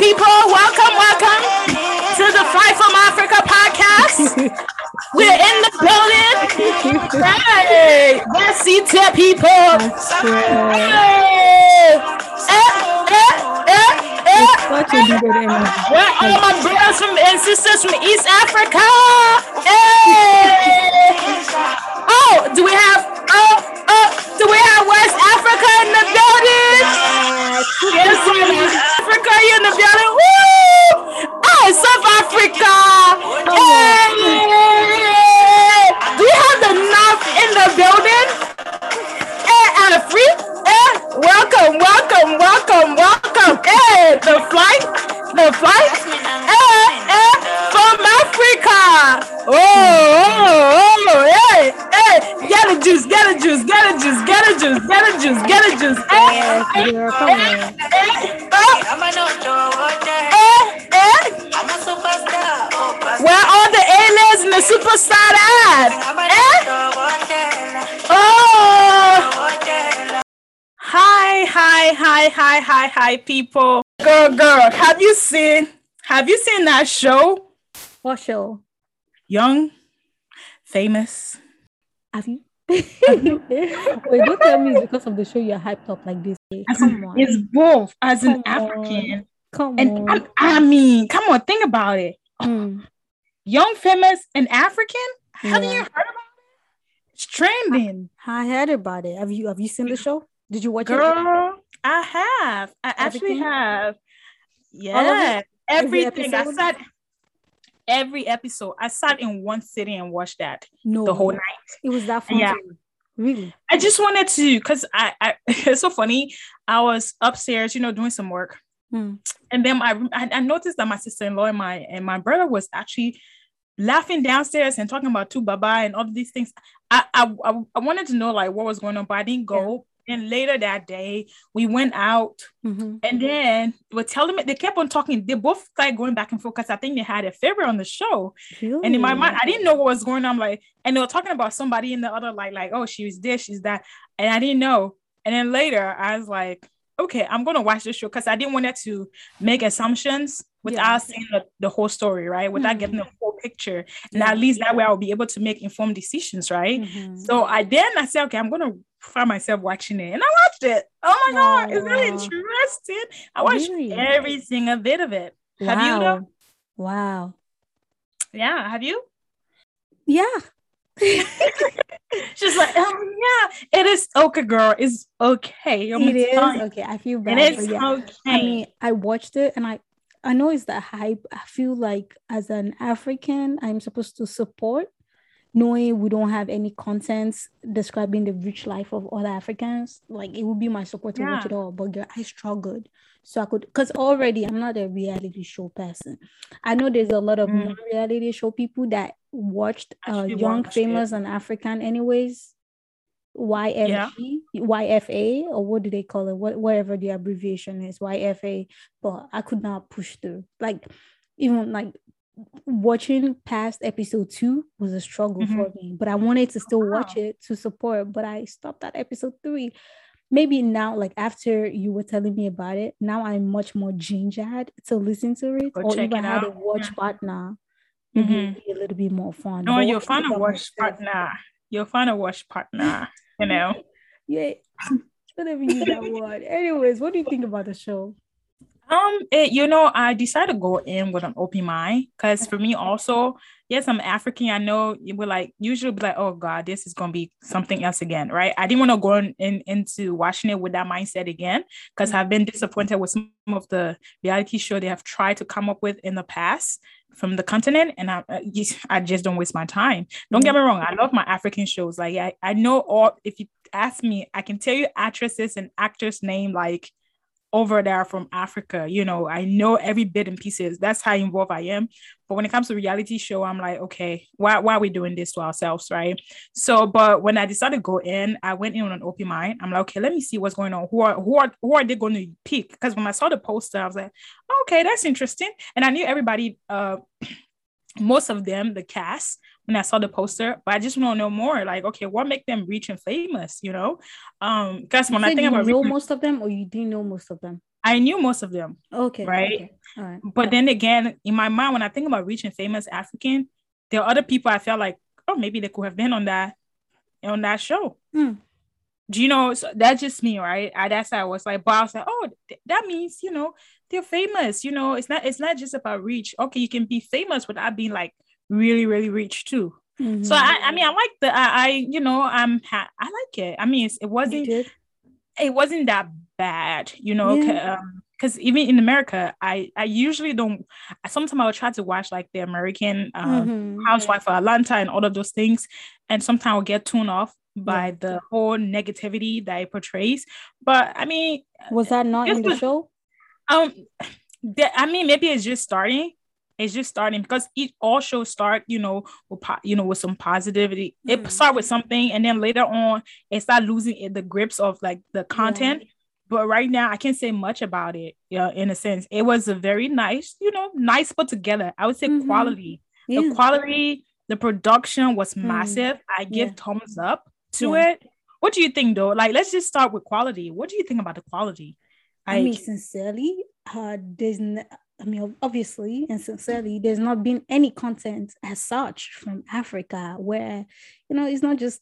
people. Welcome, welcome to the Fly from Africa podcast. We're in the building. Hey, let's see to people. Hey, eh, eh, eh, eh. Such a good energy. Where all my brothers from and sisters from East Africa? Hey. Oh, do we have oh oh do we have West Africa in the building? Yes, Africa you in the building. Woo! Oh, South Africa. Hey. Do we have the North in the building? Hey, Afri. Hey, welcome, welcome, welcome, welcome. Hey, the flight, the flight. Hey, hey, from Africa. Oh, oh, get a juice, get a juice, get a juice, get a juice, get a juice. Eh, hey, Yes, hey, girl, come eh, on. Eh, I'm an outlaw, hey, hey. I'm a superstar. Oh. Where all the aliens and the superstar at? Eh? Oh. Hi, hi, hi, hi, hi, hi, people. Girl, girl, have you seen have you seen that show? What show? Young, famous. Have you? Wait, don't tell me it's because of the show you're hyped up like this. As Come on. It's both as an Come African. Come And on. I, I mean, come on, think about it. Mm. Young, famous, and African. Yeah. you heard about it? It's trending. I heard about it. Have you have you seen the show? Did you watch it? Girl, I have. I actually have. Yeah, everything. I episode? Every episode. I sat in one sitting and watched that No. the whole night. It was that fun. Yeah. Really? I just wanted to, because I, I, it's so funny. I was upstairs, you know, doing some work, Mm. and then I, I noticed that my sister-in-law and my and my brother was actually laughing downstairs and talking about 2Baba and all these things. I I I wanted to know like what was going on, but I didn't go. And later that day, we went out, Mhm. and then were telling me they kept on talking. They both started going back and forth because I think they had a favorite on the show. Really? And in my mind, I didn't know what was going on. Like, and they were talking about somebody in the other, like, like, oh, she's this, she's that. And I didn't know. And then later I was like, okay, I'm gonna watch this show because I didn't want it to make assumptions without Yeah. seeing the, the whole story, right? Without Mhm. getting the whole picture. And at least that way I'll be able to make informed decisions, right? Mhm. So I then I said, okay, I'm gonna find myself watching it. And I watched it. Oh my god, is that interesting? I watched Really? every single bit of it. Have you wow. though? Wow. Yeah, have you? Yeah. She's like, um, yeah, it is okay, girl. It's okay. I'm it is fine. okay. I feel It bad. is but yeah. okay. I mean, I watched it and I I know it's that hype. I feel like as an African, I'm supposed to support, knowing we don't have any contents describing the rich life of other Africans. Like it would be my support to watch it all. But girl, I struggled. So I could because already I'm not a reality show person. I know there's a lot of Mm. non-reality show people that watched uh young, watched it. famous, and African anyways. YFG, YFA, or what do they call it? What whatever the abbreviation is, YFA. But I could not push through. Like even like watching past episode two was a struggle Mhm. for me. But I wanted to still watch it to support. But I stopped at episode three. Maybe now, like after you were telling me about it, now I'm much more gingered to listen to it. Go or even had a watch Yeah. partner. Maybe Mhm. be a little bit more fun. No, But you'll find a watch partner. You'll find a watch partner. You know. Yeah. Whatever you that word. Anyways, what do you think about the show? Um, it, you know, I decided to go in with an open mind because for me also, yes, I'm African. I know you would like usually be like, oh God, this is gonna be something else again, right? I didn't want to go in, in- into watching it with that mindset again because I've been disappointed with some of the reality show they have tried to come up with in the past from the continent, and I, I just don't waste my time. Don't get me wrong, I love my African shows. Like I, I know all. If you ask me, I can tell you actresses and actors' name like over there from Africa. You know, I know every bit and pieces. That's how involved I am. But when it comes to reality show, I'm like, okay, why, why are we doing this to ourselves, right? So, but when I decided to go in, I went in with an open mind. I'm like, okay, let me see what's going on. Who are who are who are they going to pick? Because when I saw the poster, I was like, okay, that's interesting. And I knew everybody, uh, most of them, the cast, when I saw the poster, but I just want to know more. Like, okay, what make them rich and famous? You know, um, because when I think you about know most of them, or you didn't know most of them. I knew most of them, Okay. Right. okay, All right. but then again, in my mind, when I think about rich and famous African, there are other people I felt like, oh, maybe they could have been on that on that show. Mm. Do you know? So that's just me, right? I, that's how I was like, but I was like, oh, th- that means you know they're famous. You know, it's not it's not just about reach. Okay, you can be famous without being like really really rich too. So Mhm. I, I mean, I like the I, I you know I'm ha- I like it. I mean, it's, it wasn't it wasn't that bad, you know, Yeah. because even in America, I I usually don't. Sometimes I will try to watch like the American um, Mhm. Housewife of Atlanta and all of those things, and sometimes I'll get tuned off by the whole negativity that it portrays. But I mean, Was that not in the the- show? um, the, I mean, maybe it's just starting. It's just starting because each all shows start, you know, with po- you know, with some positivity. It Mhm. start with something, and then later on, it start losing it, the grips of like the content. But right now, I can't say much about it. Yeah, in a sense, it was a very nice, you know, nice put together. I would say Mhm. quality. Yeah. The quality, the production was Mm. massive. I give Yeah. thumbs up to it. What do you think, though? Like, let's just start with quality. What do you think about the quality? I mean, sincerely, uh, there's, n- I mean, obviously, and sincerely, there's not been any content as such from Africa where, you know, it's not just,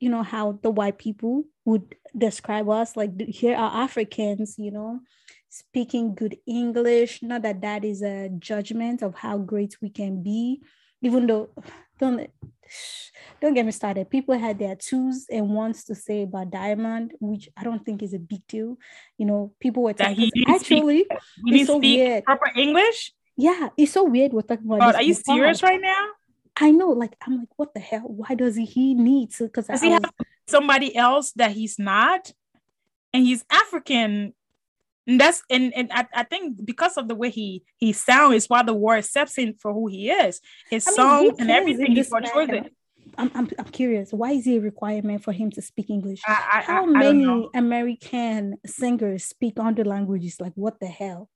you know, how the white people would describe us. Like, here are Africans, you know, speaking good English. Not that that is a judgment of how great we can be, even though, don't. Don't get me started. People had their twos and ones to say about Diamond, which I don't think is a big deal you know, people were That talking. speak- Actually, You It's so speak weird. proper English? yeah, it's so weird. We're talking about. God, are you pod. serious right now? I know. Like, I'm like, what the hell? Why does he, he need to? Because I he was, have somebody else that he's not? And he's African. And that's and, and I, I think because of the way he he sounds is why the world accepts him for who he is. His I mean, and everything he portrays it. I'm, I'm, I'm curious. Why is it a requirement for him to speak English? I, I, How many. American singers speak other languages? Like, what the hell?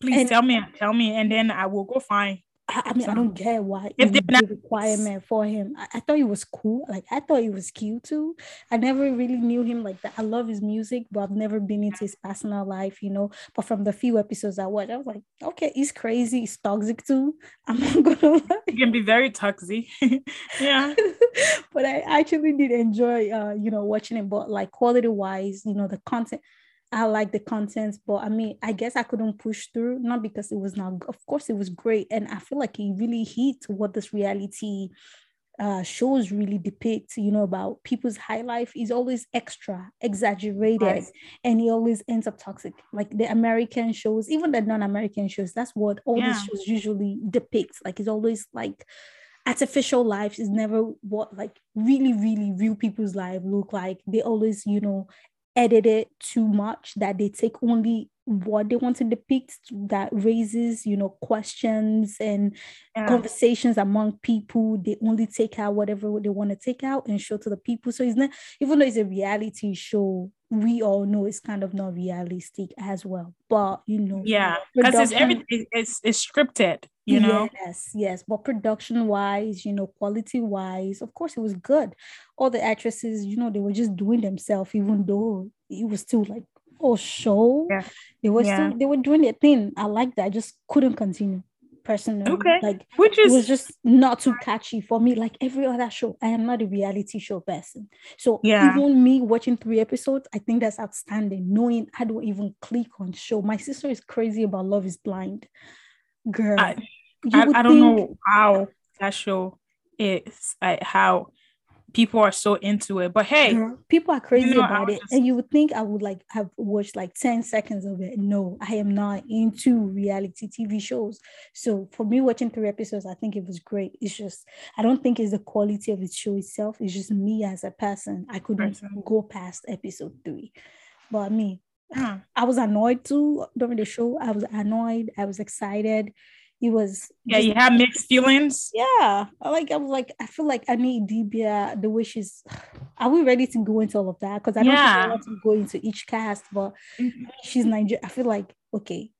Please and- tell me, tell me, and then I will go find. I, I mean, I don't get why If they're not- a requirement for him. I, I thought he was cool. Like I thought he was cute too. I never really knew him like that. I love his music, but I've never been into his personal life, you know. But from the few episodes I watched, I was like, okay, he's crazy, he's toxic too. I'm not gonna lie. It can be very toxic. yeah. but I actually did enjoy uh, you know, watching it. But like quality wise, you know, the content. I like the content, but I mean, I guess I couldn't push through, not because it was not, of course, it was great. And I feel like it really hit what this reality uh, shows really depict, you know, about people's high life is always extra, exaggerated, and it always ends up toxic. Like the American shows, even the non American shows, that's what all Yeah. these shows usually depict. Like it's always like, artificial lives is never what like really really real people's life look like they always you know edit it too much that they take only what they want to depict that raises you know questions and yeah. conversations among people they only take out whatever they want to take out and show to the people so it's not even though it's a reality show we all know it's kind of not realistic as well but you know Yeah. Because it's everything it's, it's scripted, you know? Yes, yes. But production wise, you know, quality wise, of course, it was good. All the actresses, you know, they were just doing themselves, even though it was still like, oh, show. Yeah. They were Yeah. still, they were doing their thing. I like that. I just couldn't continue personally. Um, okay. Like, Which it is was just not too catchy for me. Like every other show, I am not a reality show person. So Yeah. even me watching three episodes, I think that's outstanding. Knowing I don't even click on show. My sister is crazy about Love Is Blind. Girl, I- I, I don't think- know how that show is, like how people are so into it. But hey, Girl, people are crazy know, about it, just- and you would think I would like have watched like ten seconds of it. No, I am not into reality TV shows. So for me, watching three episodes, I think it was great. It's just I don't think it's the quality of the show itself. It's just me as a person. I couldn't Person. go past episode three. But me, yeah. I was annoyed too during the show. I was annoyed. I was excited. It was yeah, just- you have mixed feelings. yeah, like I was like I feel like I need Dibia the way she's. Are we ready to go into all of that? Because I don't think Yeah. I want to go into each cast, but mm-hmm. she's Nigeria. I feel like okay,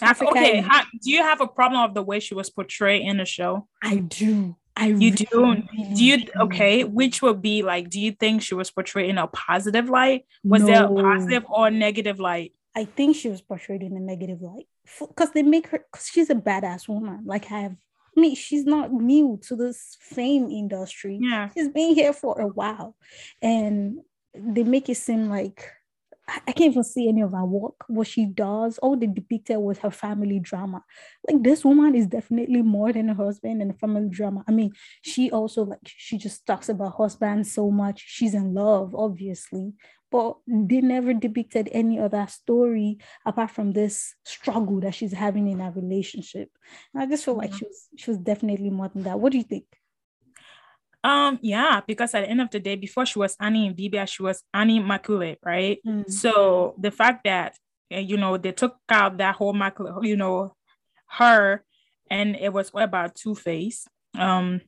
Africa. Okay, how, do you have a problem of the way she was portrayed in the show? I do. I You really, do? Do you okay? Which would be like? Do you think she was portrayed in a positive light? Was there a positive or negative light? I think she was portrayed in a negative light because they make her because she's a badass woman. Like I have me, she's not new to this fame industry. Yeah. She's been here for a while. And they make it seem like I I can't even see any of her work, what she does. All they depicted was her family drama. Like this woman is definitely more than a husband and a family drama. I mean, she also like she just talks about husband so much. She's in love, obviously, but they never depicted any other story apart from this struggle that she's having in her relationship. And I just feel like she was she was definitely more than that. What do you think? Um, yeah, because at the end of the day, before she was Annie Idibia, she was Annie Macaulay, right? Mm. So the fact that uh, you know they took out that whole Macaulay, you know, her, and it was about 2Face, um,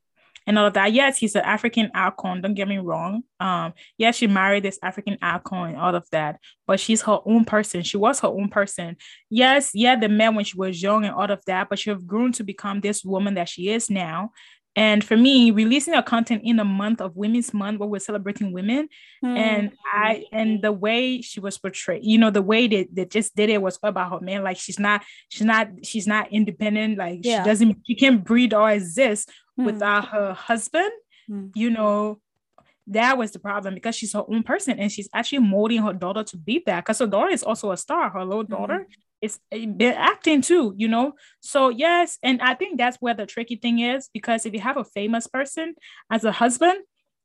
and all of that. Yes, he's an African icon. Don't get me wrong. Um, yes, she married this African icon and all of that, but she's her own person. She was her own person. Yes, yeah, the man when she was young and all of that, but she have grown to become this woman that she is now. And for me, releasing a content in a month of Women's Month where we're celebrating women, and I and the way she was portrayed, you know, the way that they just did it was about her man. Like she's not, she's not, she's not independent. Like Yeah. she doesn't, she can't breathe or exist Mm. without her husband. Mm. You know, that was the problem because she's her own person and she's actually molding her daughter to be that. Because her daughter is also a star. Her little daughter is they're acting too, you know. So yes, and I think that's where the tricky thing is because if you have a famous person as a husband,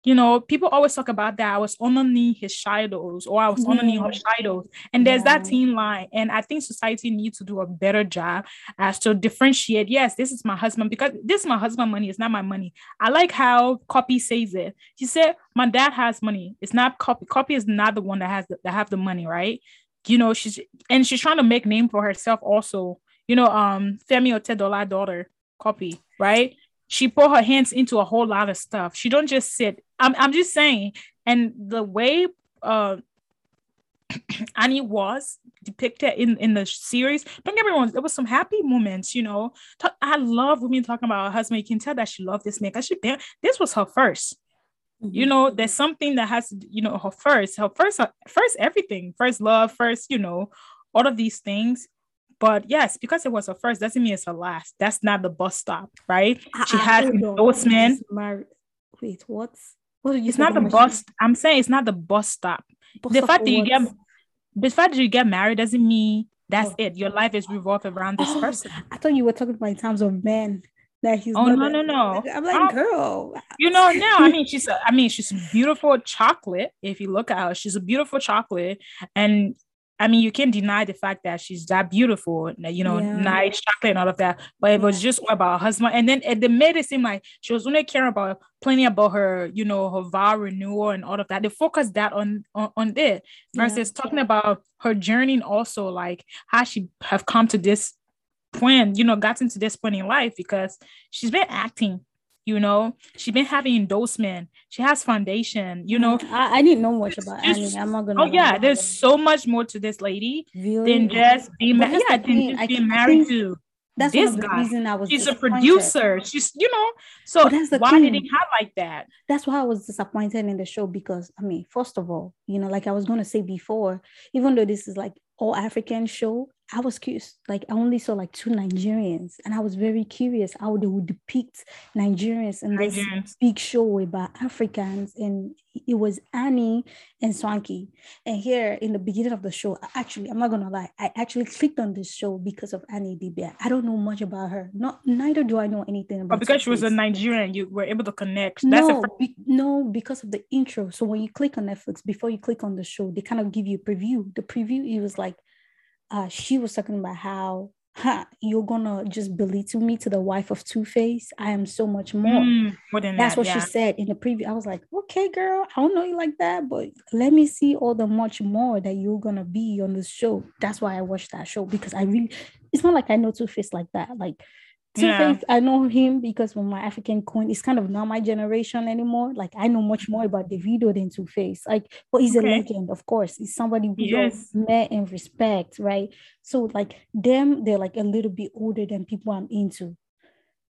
you know, people always talk about that. I was only his shadows, or I was only her Yeah. shadows, and there's that Yeah. thin line. And I think society needs to do a better job as to differentiate. Yes, this is my husband because this is my husband money. It's not my money. I like how Cuppy says it. She said, "My dad has money. It's not Cuppy. Cuppy is not the one that has the, that have the money, right? You know, she's and she's trying to make name for herself also. You know, um, Femi Otedola daughter, Cuppy, right? She put her hands into a whole lot of stuff. She don't just sit. I'm I'm just saying, and the way uh Annie was depicted in in the series. Don't get me wrong, there was some happy moments, you know. Talk- I love women talking about her husband. You can tell that she loved this man because she this was her first. You Mhm. know, there's something that has, you know, her first, her first, her first everything, first love, first, you know, all of these things. But yes, because it was her first doesn't mean it's her last. That's not the bus stop, right? She Ah, ah, has endorsement. Married. Wait, what? What did you It's not the bus. I'm saying it's not the bus stop. bus the stop fact that you get the fact that you get married doesn't mean that's Oh. it. Your life is revolved around this Oh, person. I thought you were talking about in terms of men. That he's Oh, no, no, no. I'm like, Oh. girl. You know, now I mean she's a, I mean she's beautiful chocolate. If you look at her, she's a beautiful chocolate. And I mean, you can't deny the fact that she's that beautiful, you know, Yeah. nice chocolate and all of that. But it was just about her husband. And then it, they made it seem like she was only caring about plenty about her, you know, her vow renewal and all of that. They focused that on on, on it Yeah. versus talking about her journey and also like how she have come to this point, you know, gotten to this point in life because she's been acting, you know, she's been having endorsement, she has foundation, you know. I, I didn't know much about Just-. I'm not gonna. Oh yeah, there's so much more to this lady Really? than just being married. Yeah, than just being married to That's this one of the guy. reason I was. She's a producer. She's, you know, so But that's the why thing. did he have like that? that's why I was disappointed in the show because I mean, first of all, you know, like I was gonna say before, even though this is like all African show, I was curious. Like I only saw like two Nigerians, and I was very curious how they would depict Nigerians in this Nigerians. big show about Africans, and it was Annie and Swanky. And here in the beginning of the show, actually, I'm not gonna lie, I actually clicked on this show because of Annie Dibia. I don't know much about her. Not neither do I know anything about. But because she was a. Nigerian, you were able to connect. That's no, a be- no, because of the intro. So when you click on Netflix, before you click on the show, they kind of give you a preview. The preview, it was like, uh, she was talking about how, huh, you're gonna just belittle me to the wife of 2Face. I am so much more. Mm, more than That's that, what yeah. she said in the preview. I was like, okay, girl, I don't know you like that, but let me see all the much more that you're gonna be on this show. That's why I watched that show because I really, it's not like I know 2Face like that. Like Two Yeah. Face, I know him because when my African coin, it's kind of not my generation anymore. Like I know much more about the video than 2Face. Like, but he's Okay. a legend, of course. He's somebody we all met and respect, right? So like them, they're like a little bit older than people I'm into.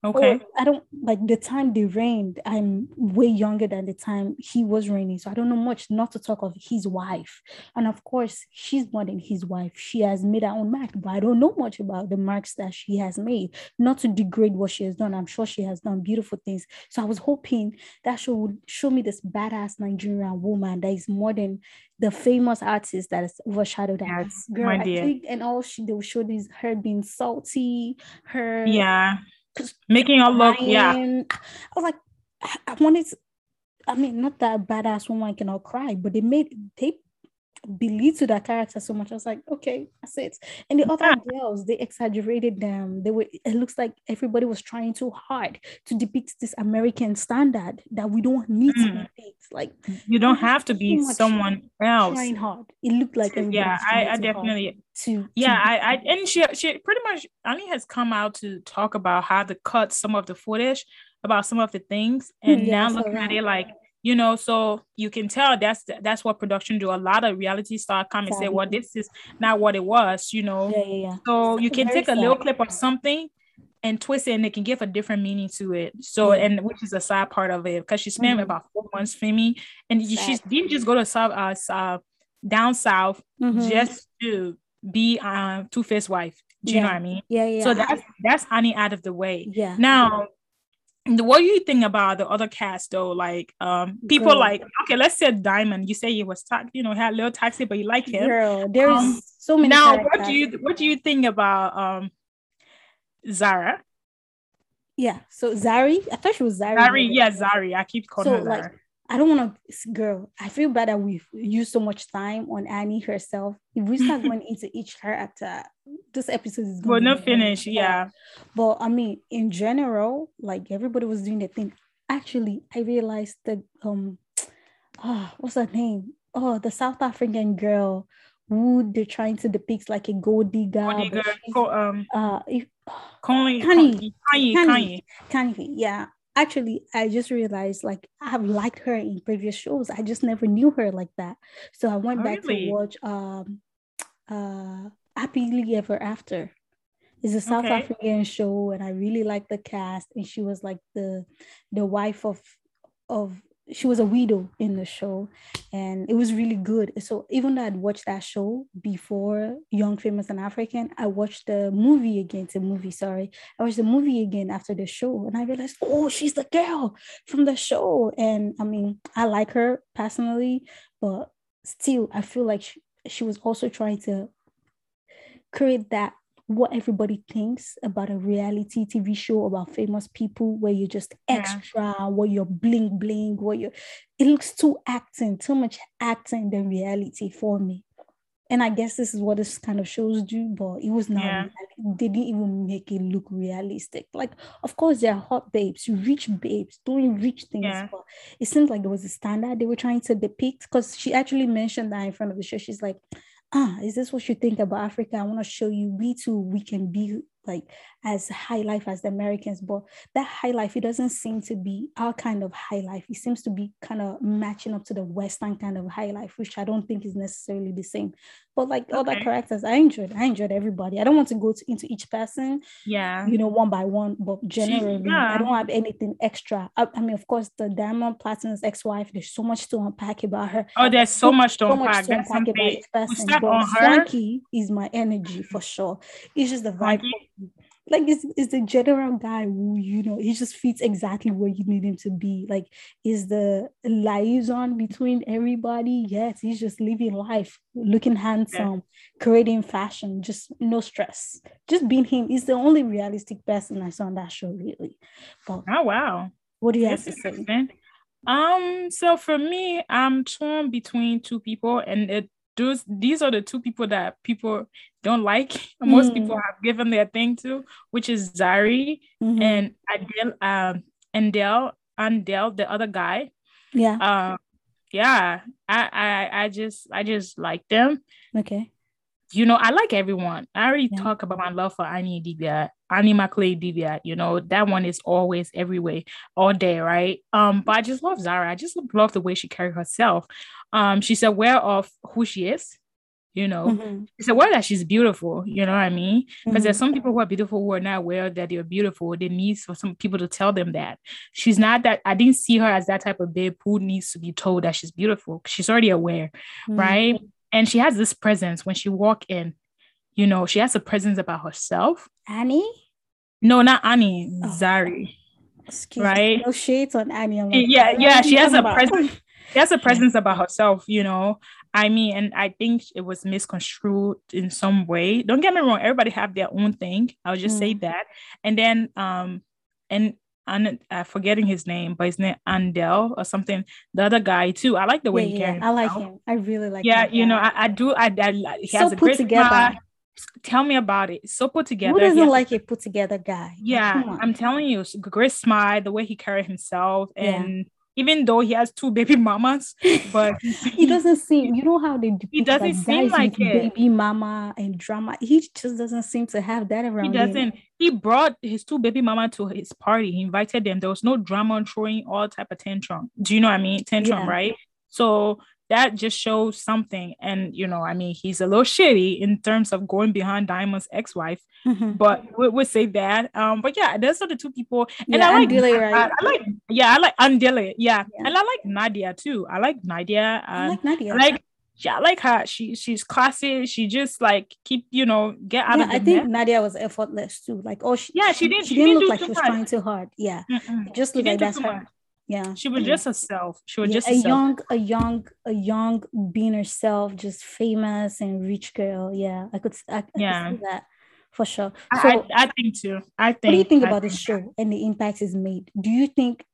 Okay. Or I don't like the time they reigned. I'm way younger than the time he was reigning. So I don't know much, not to talk of his wife. And of course, she's more than his wife. She has made her own mark, but I don't know much about the marks that she has made. Not to degrade what she has done. I'm sure she has done beautiful things. So I was hoping that show would show me this badass Nigerian woman that is more than the famous artist that has overshadowed her. Yes, Girl, my I think, and all she they will show this her being salty, her Yeah. Making her look, yeah. I was like, I wanted. To, I mean, not that badass woman cannot cry, but they made they belittled that character so much. I was like, okay, that's it. And the other Yeah. girls, they exaggerated them. They were. It looks like everybody was trying too hard to depict this American standard that we don't need to Mm. depict. Like You don't have to be someone else. trying hard. It looked like Yeah, I, I definitely to. Yeah, to I, I and she she pretty much Annie has come out to talk about how to cut some of the footage about some of the things, and Yeah, now looking at it like you know, so you can tell that's that's what production do. A lot of reality star come and say, "Well, this is not what it was," you know. Yeah, yeah, yeah. So you can take a little clip of something and twist it, and it can give a different meaning to it. So, Yeah. and which is a sad part of it because she spent Mhm. about four months filming, and she didn't just go to south, uh, uh, down south Mhm. just to be uh two-faced wife. Do you know what I mean? yeah, yeah. So that's that's Annie out of the way. yeah. Now, what do you think about the other cast though? Like, um, people Girl. like okay, let's say Diamond. You say he was ta- you know, had a little taxi, but you like him. Girl, there is Um, so many. Now, what do you what do you think about um Zara? Yeah. So Zari, I thought she was Zari. Zari, yeah, Zari. I keep calling So her like. I don't want to, girl. I feel bad that we've used so much time on Annie herself. If we start going into each character, this episode is going not finished. Yeah. But I mean, in general, like everybody was doing their thing. Actually, I realized that um, ah, what's her name? Oh, the South African girl who they're trying to depict like a gold digger. What do you but go- co- um, uh, if. Khanyi, Khanyi, Khanyi. Khanyi. Khanyi, yeah. Actually, I just realized like I have liked her in previous shows. I just never knew her like that. So I went Oh, back really? to watch um uh Happily Ever After. It's a South Okay. African show, and I really like the cast. And she was like the the wife of of she was a widow in the show, and it was really good. So even though I'd watched that show before Young, Famous, and African, I watched the movie again. The movie, sorry, I watched the movie again after the show, and I realized, oh, she's the girl from the show. And I mean, I like her personally, but still, I feel like she, she was also trying to create that what everybody thinks about a reality TV show about famous people where you're just Yeah. extra, where you're bling bling, where you're it looks too acting, too much acting than reality for me. And I guess this is what this kind of shows do, but it was not. Yeah. They didn't even make it look realistic. Like, of course, there are hot babes, rich babes doing rich things, Yeah. but it seems like there was a standard they were trying to depict. Because she actually mentioned that in front of the show. She's like, ah, is this what you think about Africa? I want to show you we too, we can be like as high life as the Americans, but that high life, it doesn't seem to be our kind of high life. It seems to be kind of matching up to the Western kind of high life, which I don't think is necessarily the same. But like other Okay. characters, I enjoyed. I enjoyed everybody. I don't want to go to, into each person, Yeah. you know, one by one, but generally, yeah. I don't have anything extra. I, I mean, of course, the Diamond Platnumz's ex-wife. There's so much to unpack about her Oh, there's so much to so unpack. much to unpack about each person. But. Frankie is my energy for sure. It's just the vibe. Like it's, it's the general guy who you know he just fits exactly where you need him to be. Like is the liaison between everybody. Yes, he's just living life, looking handsome, creating fashion, just no stress, just being him. He's the only realistic person I saw on that show, really. But Oh wow. what do you have to say? Um, so for me, I'm torn between two people, and it those these are the two people that people don't like. Most Mm. people have given their thing to, which is Zari Mhm. and Adele, um, Andile, Andile, the other guy. yeah. Um, yeah, I, I, I just, I just like them. Okay. You know, I like everyone. I already Yeah. talk about my love for Annie Dibia, Annie Macaulay Dibia. You know, that one is always everywhere, all day, right? Um, but I just love Zara. I just love the way she carries herself. Um, she's aware of who she is. you know Mhm. it's aware that she's beautiful you know what i mean because there's Mhm. some people who are beautiful who are not aware that they're beautiful they need for some people to tell them that she's not that i didn't see her as that type of babe who needs to be told that she's beautiful she's already aware Mhm. right and she has this presence when she walk in you know she has a presence about herself Annie? no not annie Oh. zari Excuse Right? me. No shades on Annie. Like, yeah yeah she has a presence she has a presence about herself, you know. I mean, and I think it was misconstrued in some way. Don't get me wrong, everybody have their own thing. I'll just say Mm. that. And then um and and uh, forgetting his name, but his name Andile or something. The other guy too. I like the way yeah, he yeah, carries I like him. I really like Yeah, him. you know, I, I do. I, I he so has a put great together. smile. Tell me about it. So put together. Who doesn't has like a put together guy? Yeah. I'm telling you, great smile, the way he carried himself, and even though he has two baby mamas, but he doesn't seem you know how they depict doesn't like seem like it. baby mama and drama he just doesn't seem to have that around He doesn't. He brought his two baby mama to his party. He invited them. There was no drama throwing all type of tantrum. Do you know what I mean? Tantrum, Yeah. right? So that just shows something. And you know, I mean, he's a little shitty in terms of going behind Diamond's ex-wife. Mhm. But we would say that. Um, but yeah, those are the two people. And Yeah, I like Andile, I- right? I, like yeah, I like Andile. Yeah. Yeah. And I like Nadia too. I like Nadia. I Um, like Nadia I like yeah, I like her. She she's classy. She just like keep you know get out yeah, of the I think. Nadia was effortless too. Like, oh, she, Yeah, she didn't- She, she didn't didn't look like she was much. trying too hard. Yeah, Mm-mm. just looked like that's her. much. Yeah, She was yeah. just herself. She was Yeah, just a herself. young, a young, a young being herself, just famous and rich girl. Yeah, I could, I, I could Yeah. see that for sure. So, I, I think too. I think. what do you think I about the show and the impact it's made? Do you think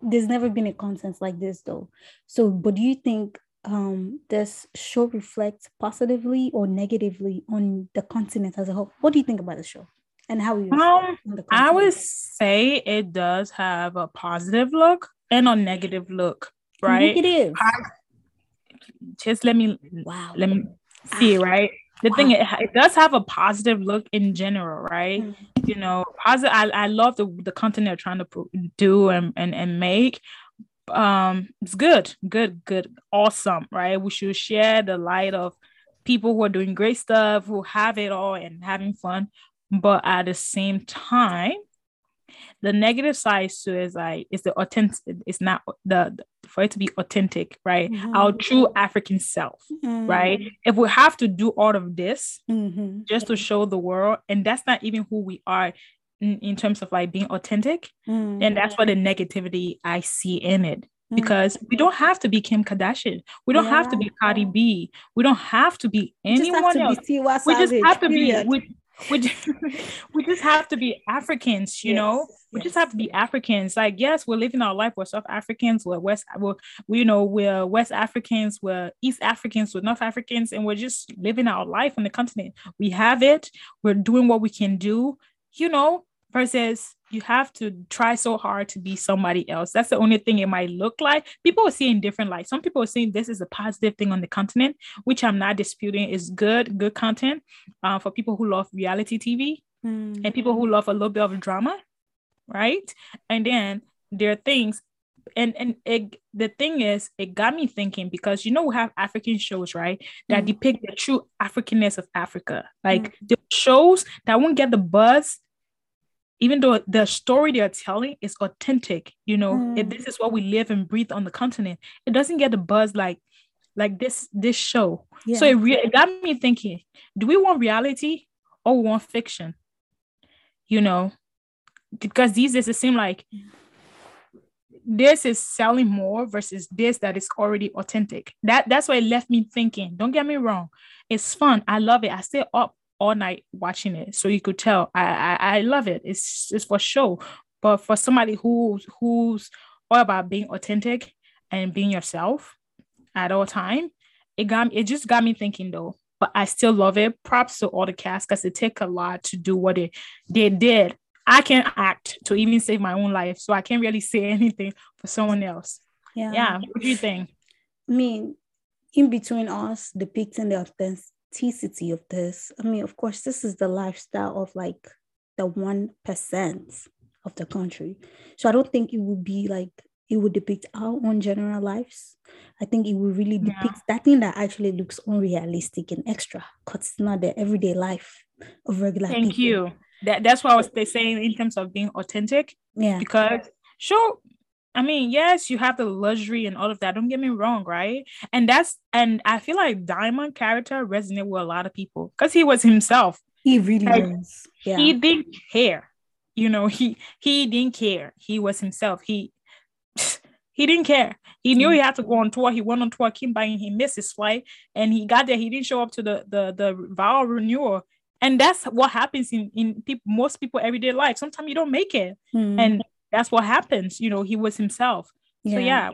there's never been a content like this though? So, but do you think um this show reflects positively or negatively on the continent as a whole? What do you think about the show and how it Um, reflects on the I would say it does have a positive look and a negative look, right? Negative. Just let me Wow. let me see, right? The thing it, it does have a positive look in general, right? Mm. You know, positive. I, I love the the content they're trying to do and, and and make. Um, it's good, good, good, awesome, right? We should share the light of people who are doing great stuff, who have it all and having fun, but at the same time, the negative side to it is like it's the authentic. It's not the, the- for it to be authentic, right? Our true African self right? If we have to do all of this Mm-hmm. just to show the world, and that's not even who we are in, in terms of like being authentic, Mm-hmm. and that's what the negativity I see in it. Because we don't have to be Kim Kardashian, we don't have to be Cardi B, we don't have to be anyone else. We just have to be we, we, just, we just have to be Africans, you know. We just have to be Africans. Like, yes, we're living our life. We're South Africans. We're West. We're, we, you know, we're West Africans. We're East Africans. We're North Africans, and we're just living our life on the continent. We have it. We're doing what we can do. You know, versus you have to try so hard to be somebody else. That's the only thing it might look like. People are seeing different light. Some people are seeing this is a positive thing on the continent, which I'm not disputing is good, good content uh, for people who love reality TV Mm. and people who love a little bit of drama, right? And then there are things, and and it, the thing is, it got me thinking because you know we have African shows, right, that Mm. depict the true Africanness of Africa, like the shows that won't get the buzz. Even though the story they're telling is authentic, you know, if Mm. this is what we live and breathe on the continent, it doesn't get the buzz like like this this show. So it, re- it got me thinking: Do we want reality or we want fiction? You know, because these days it seem like this is selling more versus this that is already authentic. That that's why it left me thinking. Don't get me wrong, it's fun. I love it. I stay up all night watching it, so you could tell I I, I love it. It's it's for show, but for somebody who's who's all about being authentic and being yourself at all time, it got it just got me thinking though. But I still love it. Props to all the cast because it take a lot to do what they they did. I can act to even save my own life, so I can't really say anything for someone else. yeah. Yeah, what do you think? I mean, in between us depicting the authenticity of this, I mean, of course, this is the lifestyle of like the 1% of the country. So I don't think it would be like it would depict our own general lives. I think it would really Yeah. depict that thing that actually looks unrealistic and extra because it's not the everyday life of regular Thank people. you. That that's what I was saying in terms of being authentic. Yeah. because sure i mean yes you have the luxury and all of that don't get me wrong right? And that's and i feel like diamond character resonated with a lot of people because he was himself. He really Like, was. Yeah. he didn't care you know he he didn't care. He was himself. He he didn't care. He knew he had to go on tour. He went on tour came by and he missed his flight and he got there. He didn't show up to the the the vow renewal. And that's what happens in in people most people everyday life. Sometimes you don't make it. Mm. and that's what happens you know he was himself so yeah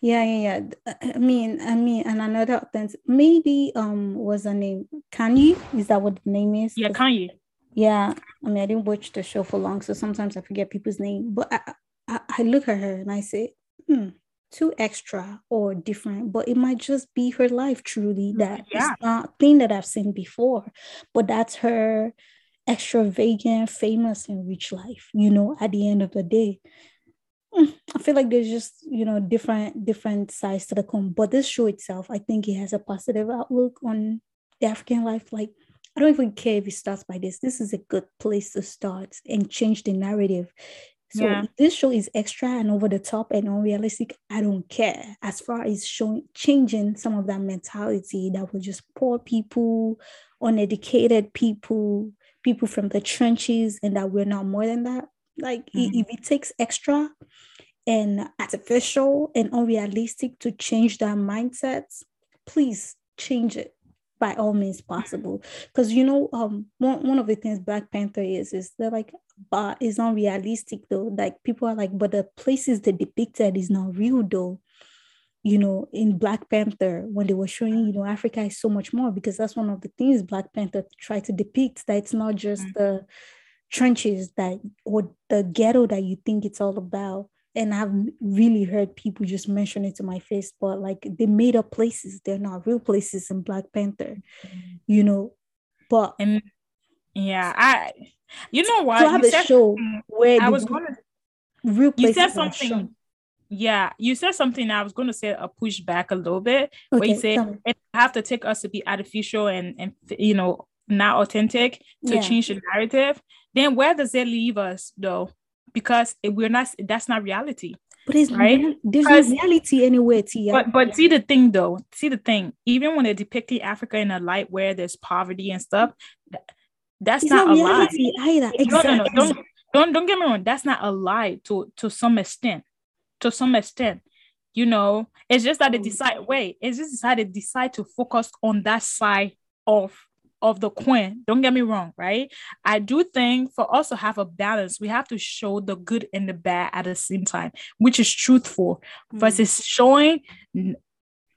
Yeah, yeah, yeah. D- I I mean, I mean, and another authentic, maybe um was her name Khanyi? Is that what the name is? Yeah, Khanyi Yeah, I mean, I didn't watch the show for long, so sometimes I forget people's name. But I, I, I look at her and I say, hmm, too extra or different. But it might just be her life, truly. That Yeah. it's not thing that I've seen before. But that's her extravagant, famous, and rich life. You know, at the end of the day. Mm, I feel like there's just you know different different sides to the coin. But this show itself, I think it has a positive outlook on the African life. Like I don't even care if it starts by this. This is a good place to start and change the narrative. So Yeah. this show is extra and over the top and unrealistic. I don't care. As far as showing changing some of that mentality that will just poor people, uneducated people, people from the trenches, and that we're not more than that. Like Mhm. if it takes extra and artificial and unrealistic to change their mindsets, please change it by all means possible. Because you know, um, one, one of the things Black Panther is is they're like, but it's not realistic though. Like people are like, but the places they depicted is not real though. You know, in Black Panther, when they were showing, you know, Africa is so much more because that's one of the things Black Panther tried to depict that it's not just Mm. the trenches that or the ghetto that you think it's all about and I've really heard people just mention it to my face, but like they made up places, they're not real places in Black Panther, you know. But and yeah i you know what to have You a said show where i was gonna real you places said are something. Yeah you said something i was going to say a push back a little bit where you Okay, say it have to take us to be artificial and and you know not authentic to Yeah. change the narrative then where does it leave us though because we're not that's not reality But it's right? real- there's no reality anywhere, Tia. but but see the thing though see the thing even when they're depicting africa in a light where there's poverty and stuff that's it's not, not a lie reality either. no, no, no, don't, don't don't get me wrong. That's not a lie to to some extent. To some extent, you know, it's just that they decide. Wait, it's just decided decide to focus on that side of of the coin. Don't get me wrong, right? I do think for us to have a balance, we have to show the good and the bad at the same time, which is truthful Mm. versus showing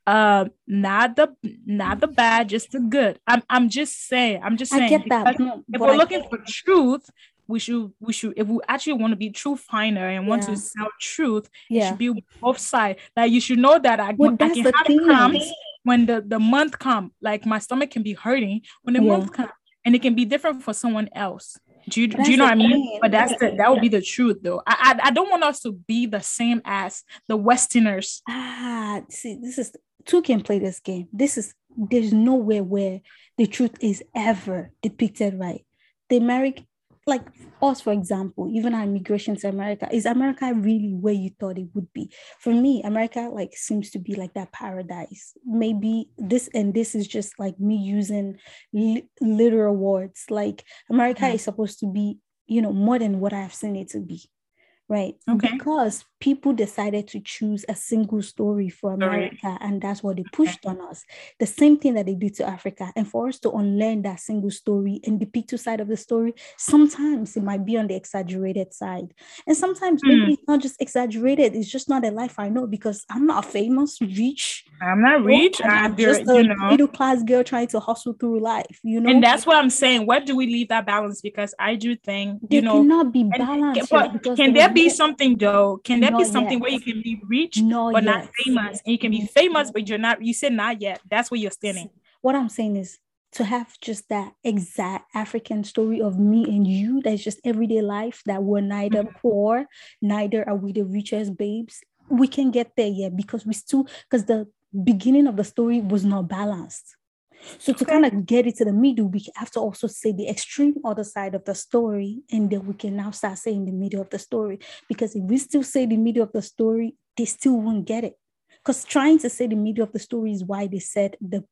uh not the not the bad just the good i'm i'm just saying i'm just saying I get that. No, if we're I looking for truth we should we should if we actually want to be truth finder and want Yeah. to sell truth it should be both sides like you should know that i, Well, I can have thing. cramps when the the month come like my stomach can be hurting when the Yeah. month come and it can be different for someone else do you, do you know what I mean? thing. But that's the that would be the truth though. I, I I don't want us to be the same as the Westerners. Ah, see, this is two can play this game. This is there's nowhere where the truth is ever depicted right. The American, like us, for example, even our immigration to America, is America really where you thought it would be? For me, America like seems to be like that paradise. Maybe this and this is just like me using li- literal words. Like America Mhm. is supposed to be, you know, more than what I've seen it to be right? Okay. Because people decided to choose a single story for. America, and that's what they pushed on us. The same thing that they did to Africa, and for us to unlearn that single story and depict two side of the story, sometimes it might be on the exaggerated side, and sometimes maybe Hmm. it's not just exaggerated. It's just not a life I know because I'm not famous, rich. I'm not rich. I'm I'm just a know. middle class girl trying to hustle through life. You know, And that's what I'm saying. Where do we leave that balance? Because I do think, they you know, cannot be and- balanced. but can there there be something though? Can there be Not something yet. where you can be rich Not but not famous? And you can be famous, but you're not, you said not yet. That's where you're standing. What I'm saying is to have just that exact African story of me and you, that's just everyday life, that we're neither Mhm. poor, neither are we the richest babes. we can get there yet because we still because the beginning of the story was not balanced. So to kind of get it to the middle, we have to also say the extreme other side of the story, and then we can now start saying the middle of the story. Because if we still say the middle of the story, they still won't get it. Because trying to say the middle of the story is why they said the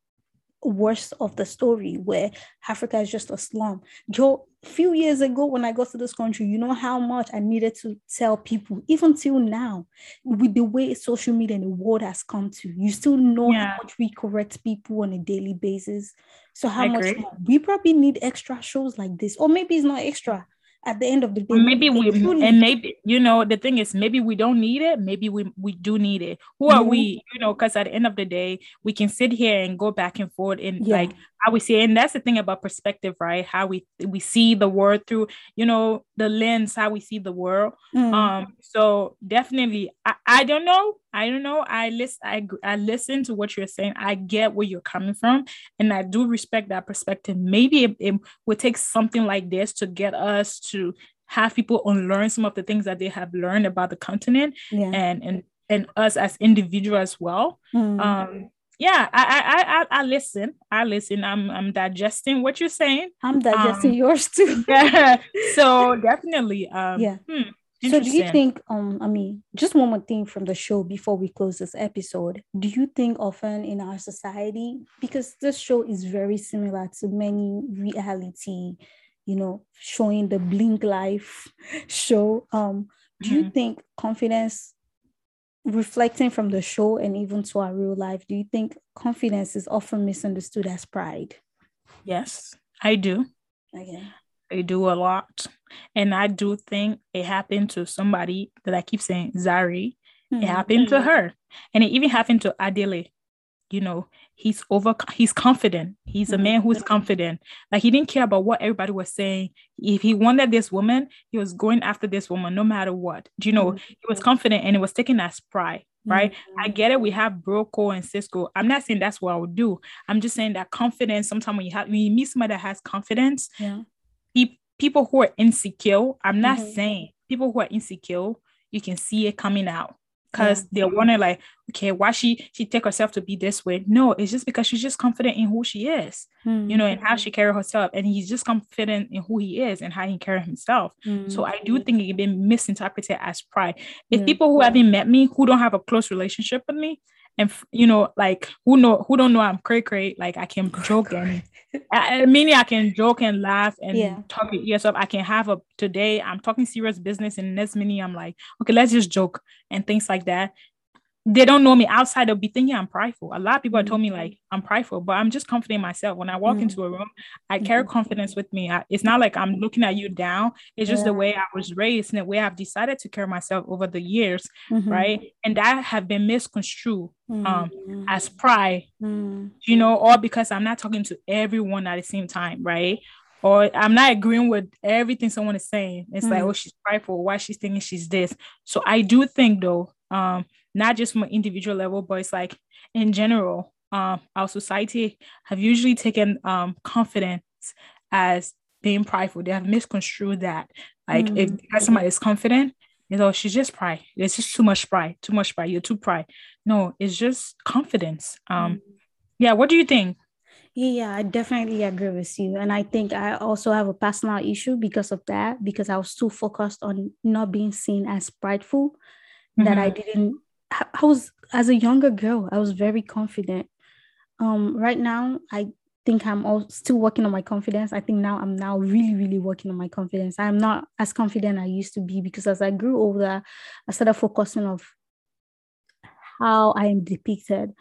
worst of the story where Africa is just a slum. Joe, a few years ago when I got to this country, you know how much I needed to tell people, even till now, with the way social media and the world has come to, you still know Yeah. how much we correct people on a daily basis. So how much more? we probably need extra shows like this, or maybe it's not extra. At the end of the day, maybe we they do need and maybe you know the thing is maybe we don't need it maybe we we do need it who are Mhm. we you know because at the end of the day we can sit here and go back and forth and Yeah. like how we see it. and that's the thing about perspective right how we we see the world through you know the lens how we see the world Mm, um so definitely I, I don't know i don't know. I listen I, I listen to what you're saying. I get where you're coming from and i do respect that perspective. Maybe it, it would take something like this to get us to have people unlearn some of the things that they have learned about the continent yeah. and and and us as individuals as well. Mm, um yeah I, I i i listen. I listen. I'm i'm digesting what you're saying. I'm digesting um, yours too. yeah. So definitely um Yeah. hmm, So do you think um I mean just one more thing from the show before we close this episode. Do you think often in our society because this show is very similar to many reality, you know, showing the blink life show um do you Mhm. think confidence reflecting from the show and even to our real life do you think confidence is often misunderstood as pride? Yes, I do. Okay. I do a lot. And I do think it happened to somebody that I keep saying, Zari. Hmm. It happened to her. And it even happened to Adele. You know, he's over, he's confident. He's a Mhm. man who's confident. Like he didn't care about what everybody was saying. If he wanted this woman, he was going after this woman no matter what. Do you know, Mhm. he was confident and it was taken as pride, right? I Mhm. get it. We have Broco and Cisco. I'm not saying that's what I would do. I'm just saying that confidence, sometimes when you have when you meet somebody that has confidence, Yeah. Pe- people who are insecure, I'm not Mhm. saying people who are insecure, you can see it coming out because they're mm-hmm. wondering like, okay, why she she take herself to be this way? No, it's just because she's just confident in who she is, you know, and how mm-hmm. she carry herself, and he's just confident in who he is and how he carry himself. So I do mm-hmm. think it can be misinterpreted as pride. If Yeah. people who haven't met me, who don't have a close relationship with me, and you know, like who know who don't know I'm cray cray, like I can joke and I, I mean I can joke and laugh and Yeah. talk your ears up. I can have a today I'm talking serious business and next minute I'm like, okay, let's just joke and things like that. They don't know me outside, they'll be thinking I'm prideful. A lot of people have told me like I'm prideful, but I'm just confident in myself. When I walk Mm. into a room, I carry confidence with me. I, it's not like I'm looking at you down. It's just the way I was raised and the way I've decided to carry myself over the years, Mhm. right? And that have been misconstrued um Mhm. as pride Mm. you know, or because I'm not talking to everyone at the same time, right? Or I'm not agreeing with everything someone is saying. It's like, Mm. oh, she's prideful. Why she's thinking she's this? So I do think though, um, not just from an individual level, but it's like in general, um, our society have usually taken um confidence as being prideful. They have misconstrued that. Like if Mm. because somebody is confident, you know, she's just pride. It's just too much pride, too much pride. You're too pride. No, it's just confidence. Um, yeah, what do you think? Yeah, yeah, I definitely agree with you. And I think I also have a personal issue because of that, because I was too focused on not being seen as prideful that I didn't I was as a younger girl, I was very confident. Um, right now, I think I'm all still working on my confidence. I think now I'm now really, really working on my confidence. I'm not as confident I used to be because as I grew older, I started focusing of how I am depicted.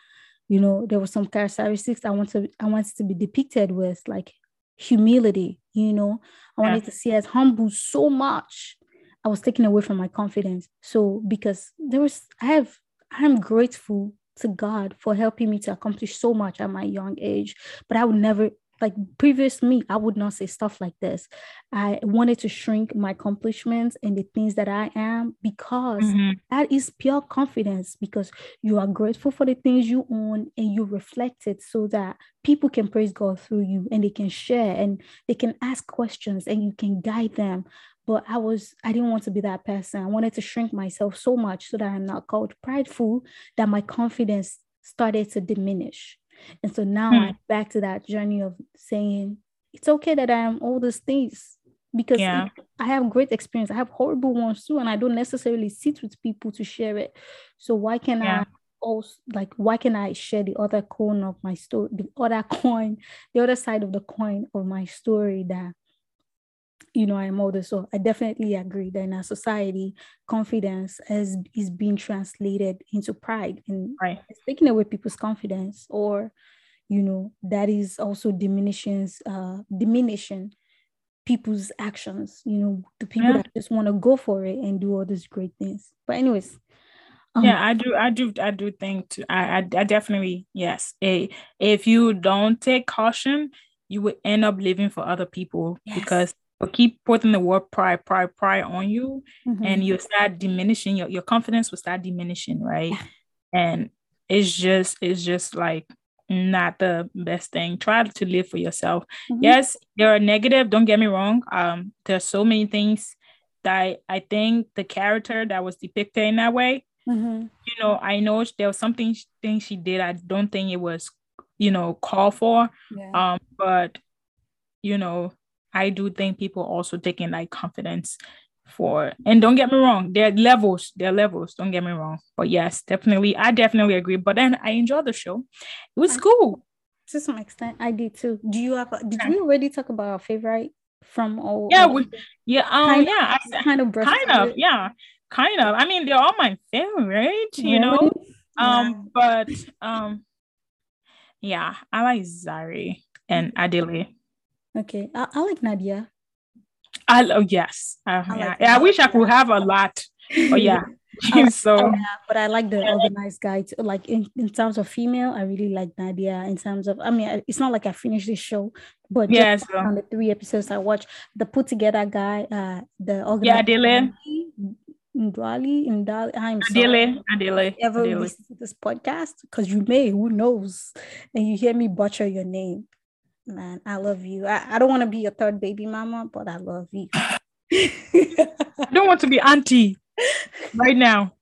You know, there were some characteristics I want to I wanted to be depicted with, like humility. You know, I Yeah. wanted to see as humble so much. I was taken away from my confidence. So because there was, I have, I am grateful to God for helping me to accomplish so much at my young age. But I would never, like previous me, I would not say stuff like this. I wanted to shrink my accomplishments and the things that I am because Mhm. that is pure confidence because you are grateful for the things you own and you reflect it so that people can praise God through you and they can share and they can ask questions and you can guide them. But I was I didn't want to be that person. I wanted to shrink myself so much so that I'm not called prideful that my confidence started to diminish. And so now Hmm. I'm back to that journey of saying it's okay that I am all these things because Yeah. I have great experience. I have horrible ones too, and I don't necessarily sit with people to share it. So why can Yeah. I also like why can I share the other coin of my story, the other coin, the other side of the coin of my story that you know I'm older. So I definitely agree that in our society, confidence is is being translated into pride and Right. it's taking away people's confidence or you know that is also diminishing uh diminishing people's actions you know the people Yeah. that just want to go for it and do all these great things but anyways um, yeah i do i do i do think too, I, I i definitely yes a if you don't take caution you will end up living for other people Yes. because they'll keep putting the word pride pride pride on you mhm. and you start diminishing your, your confidence will start diminishing right Yeah. and it's just it's just like not the best thing try to live for yourself Mhm. yes there are negative don't get me wrong um there's so many things that i I think the character that was depicted in that way Mhm. you know i know there was something thing she did i don't think it was you know called for yeah. um but you know i do think people also taking like confidence for and don't get me wrong there are levels there are levels don't get me wrong. But yes definitely i definitely agree. But then i enjoyed the show. It was I- cool. To some extent i did too. Do you have did we already talk about our favorite from all yeah we, yeah um Kind of- yeah I, kind of kind of yeah kind of. I mean they're all my favorite you know? Really? um but um yeah i like zari and adele okay I, I like nadia I oh yes, uh, I yeah. like yeah. I wish I could have a lot, but yeah. Like so Nadia, but I like the organized guy too. Like in, in terms of female, I really like Nadia. In terms of, I mean, it's not like I finished this show, but just yeah, so on the three episodes I watched, the put together guy, uh, the yeah, organized Adele, Ndwali, Ndali, I'm sorry. Adele, Adele, Ever Adele. listen to this podcast? Because you may, who knows? And you hear me butcher your name. Man, I love you. I, I don't want to be your third baby mama, but I love you. I don't want to be auntie right now.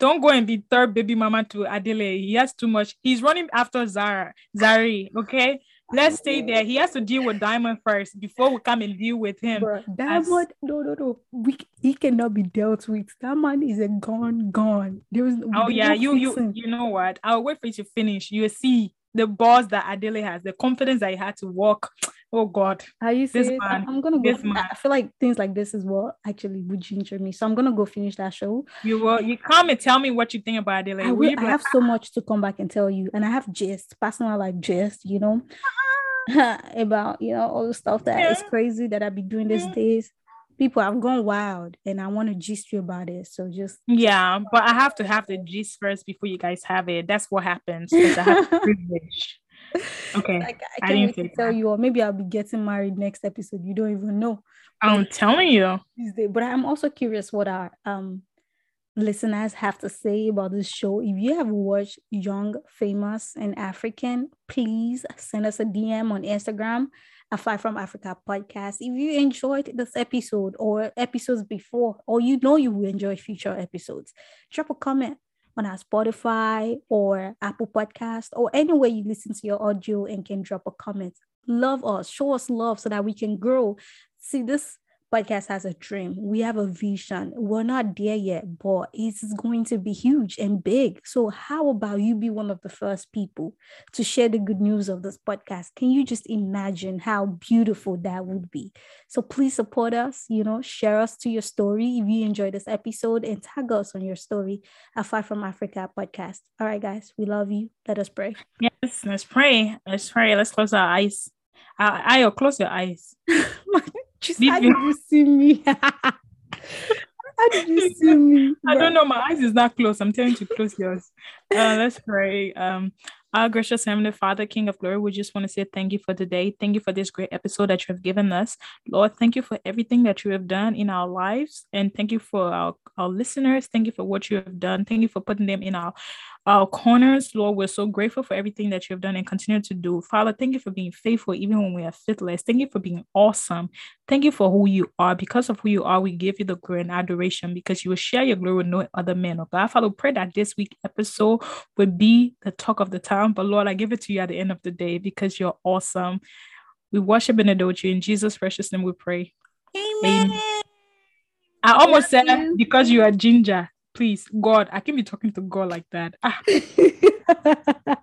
Don't go and be third baby mama to Adele. He has too much. He's running after Zara, Zari. Okay, let's stay there. He has to deal with Diamond first before we come and deal with him. Bruh, that as- no, no, no. We, he cannot be dealt with. That man is a gone, gone. There is Oh yeah, you you you know what? I'll wait for you to finish. You see the boss that Adele has, the confidence that he had to walk. Oh God. Are you serious? I- man, I'm gonna go. I- man. I feel like things like this is what actually would ginger me. So I'm gonna go finish that show. You will you come and tell me what you think about Adele. I, Will will, I like, have so much to come back and tell you, and I have just personal like just, you know, about you know all the stuff that is Yeah. crazy that I be doing these Yeah. days. People have gone wild, and I want to gist you about it. So just Yeah, but I have to have the gist first before you guys have it. That's what happens I have privilege. Okay. like I I can't didn't wait to think tell that. you, or maybe I'll be getting married next episode. You don't even know I'm telling you. But I'm also curious what our um listeners have to say about this show. If you have watched Young, Famous, and African, please send us a DM on Instagram at Five from Africa podcast. If you enjoyed this episode or episodes before, or you know you will enjoy future episodes, drop a comment on our Spotify or Apple Podcast or anywhere you listen to your audio and can drop a comment. Love us, show us love so that we can grow. See, this podcast has a dream. We have a vision. We're not there yet, but it's going to be huge and big. So, how about you be one of the first people to share the good news of this podcast? Can you just imagine how beautiful that would be? So, please support us, you know, share us to your story if you enjoyed this episode and tag us on your story at Five from Africa podcast. All right, guys, we love you. Let us pray. Yes, let's pray. Let's pray. Let's close our eyes. Uh, Ayo, close your eyes. Just, Did how you- did you see me? how did you see me? I don't know. My eyes is not closed. I'm telling you close yours. Uh, let's pray. Um, our gracious Heavenly Father, King of Glory, we just want to say thank you for today. Thank you for this great episode that you have given us. Lord, thank you for everything that you have done in our lives. And thank you for our, our listeners. Thank you for what you have done. Thank you for putting them in our our corners. Lord, we're so grateful for everything that you have done and continue to do. Father, thank you for being faithful even when we are faithless. Thank you for being awesome. Thank you for who you are. Because of who you are, we give you the glory and adoration because you will share your glory with no other man. Oh God, Father, pray that this week episode would be the talk of the town. But Lord, I give it to you at the end of the day because you're awesome. We worship and adore you. In Jesus' precious name we pray. Amen. I almost said you. because you are ginger. Please, God, I can't be talking to God like that. Ah,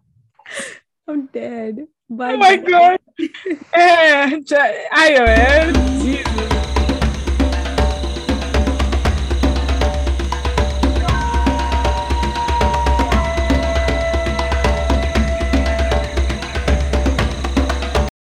I'm dead. Bye. oh my. God. Eh, Ayo, eh.